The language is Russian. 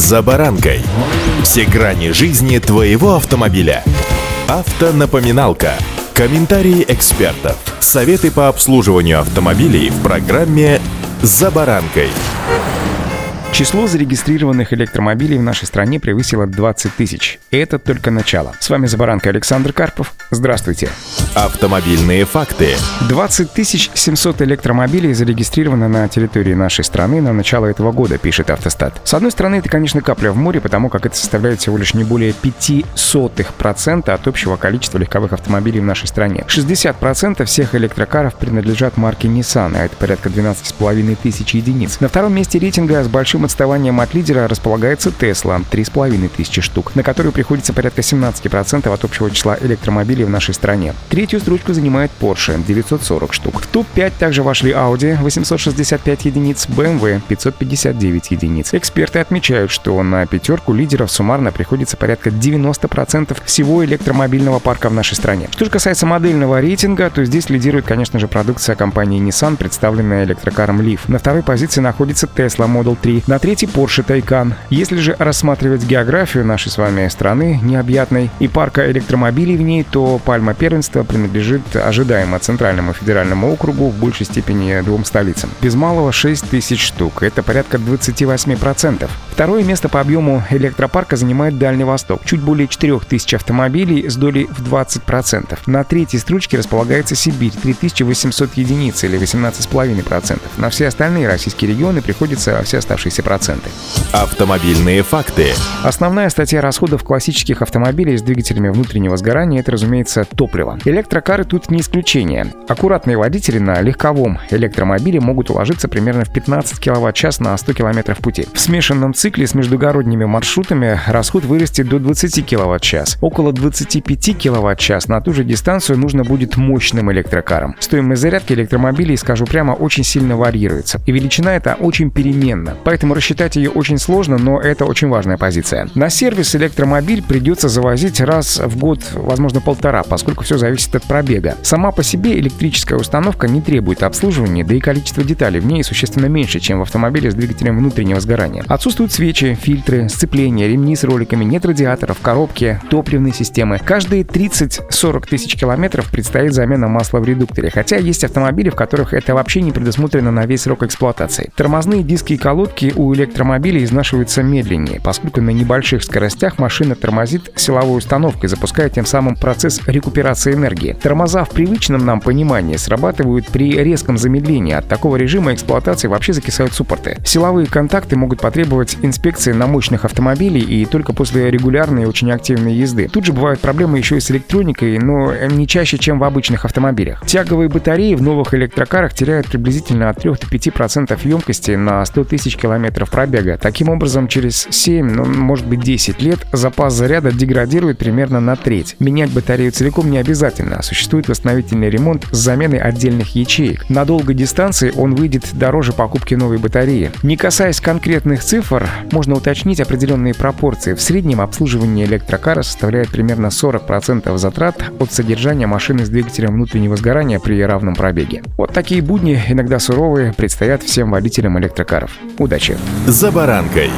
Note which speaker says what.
Speaker 1: «За баранкой». Все грани жизни твоего автомобиля. Автонапоминалка. Комментарии экспертов. Советы по обслуживанию автомобилей в программе «За баранкой».
Speaker 2: Число зарегистрированных электромобилей в нашей стране превысило 20 тысяч. Это только начало. С вами Забаранка Александр Карпов. Здравствуйте.
Speaker 1: Автомобильные факты.
Speaker 2: 20 700 электромобилей зарегистрировано на территории нашей страны на начало этого года, пишет Автостат. С одной стороны, это, конечно, капля в море, потому как это составляет всего лишь не более 0,05% от общего количества легковых автомобилей в нашей стране. 60% всех электрокаров принадлежат марке Nissan, а это порядка 12,5 тысяч единиц. На втором месте рейтинга с большим отставанием от лидера располагается Tesla — 3,5 тысячи штук, на которую приходится порядка 17% от общего числа электромобилей в нашей стране. Третью строчку занимает Porsche — 940 штук. В топ-5 также вошли Audi — 865 единиц, BMW — 559 единиц. Эксперты отмечают, что на пятерку лидеров суммарно приходится порядка 90% всего электромобильного парка в нашей стране. Что же касается модельного рейтинга, то здесь лидирует, конечно же, продукция компании Nissan, представленная электрокаром Leaf. На второй позиции находится Tesla Model 3, на третьей Porsche Taycan. Если же рассматривать географию нашей с вами страны необъятной и парка электромобилей в ней, то пальма первенства принадлежит ожидаемо Центральному федеральному округу в большей степени двум столицам. Без малого 6 тысяч штук, это порядка 28%. Второе место по объему электропарка занимает Дальний Восток, чуть более 4 тысяч автомобилей с долей в 20%. На третьей строчке располагается Сибирь, 3800 единиц или 18,5%. На все остальные российские регионы приходится все оставшиеся проценты.
Speaker 1: Автомобильные факты.
Speaker 2: Основная статья расходов классических автомобилей с двигателями внутреннего сгорания — это, разумеется, топливо. Электрокары тут не исключение. Аккуратные водители на легковом электромобиле могут уложиться примерно в 15 кВт-час на 100 км пути. В смешанном цикле с междугородними маршрутами расход вырастет до 20 кВт-час. Около 25 кВт-час на ту же дистанцию нужно будет мощным электрокаром. Стоимость зарядки электромобилей, скажу прямо, очень сильно варьируется. И величина эта очень переменна. Поэтому рассчитать ее очень сложно, но это очень важная позиция. На сервис электромобиль придется завозить раз в год, возможно, полтора, поскольку все зависит от пробега. Сама по себе электрическая установка не требует обслуживания, да и количество деталей в ней существенно меньше, чем в автомобиле с двигателем внутреннего сгорания. Отсутствуют свечи, фильтры, сцепления, ремни с роликами, нет радиаторов, коробки, топливной системы. Каждые 30-40 тысяч километров предстоит замена масла в редукторе, хотя есть автомобили, в которых это вообще не предусмотрено на весь срок эксплуатации. Тормозные диски и колодки у электромобилей изнашиваются медленнее, поскольку на небольших скоростях машина тормозит силовой установкой, запуская тем самым процесс рекуперации энергии. Тормоза в привычном нам понимании срабатывают при резком замедлении. От такого режима эксплуатации вообще закисают суппорты. Силовые контакты могут потребовать инспекции на мощных автомобилей и только после регулярной и очень активной езды. Тут же бывают проблемы еще и с электроникой, но не чаще, чем в обычных автомобилях. Тяговые батареи в новых электрокарах теряют приблизительно от 3 до 5% емкости на 100 тысяч километров пробега. Таким образом, через 7, ну, может быть 10 лет запас заряда деградирует примерно на треть. Менять батарею целиком не обязательно. Существует восстановительный ремонт с заменой отдельных ячеек. На долгой дистанции он выйдет дороже покупки новой батареи. Не касаясь конкретных цифр, можно уточнить определенные пропорции. В среднем обслуживание электрокара составляет примерно 40% затрат от содержания машины с двигателем внутреннего сгорания при равном пробеге. Вот такие будни, иногда суровые, предстоят всем водителям электрокаров. Удачи!
Speaker 1: «За баранкой».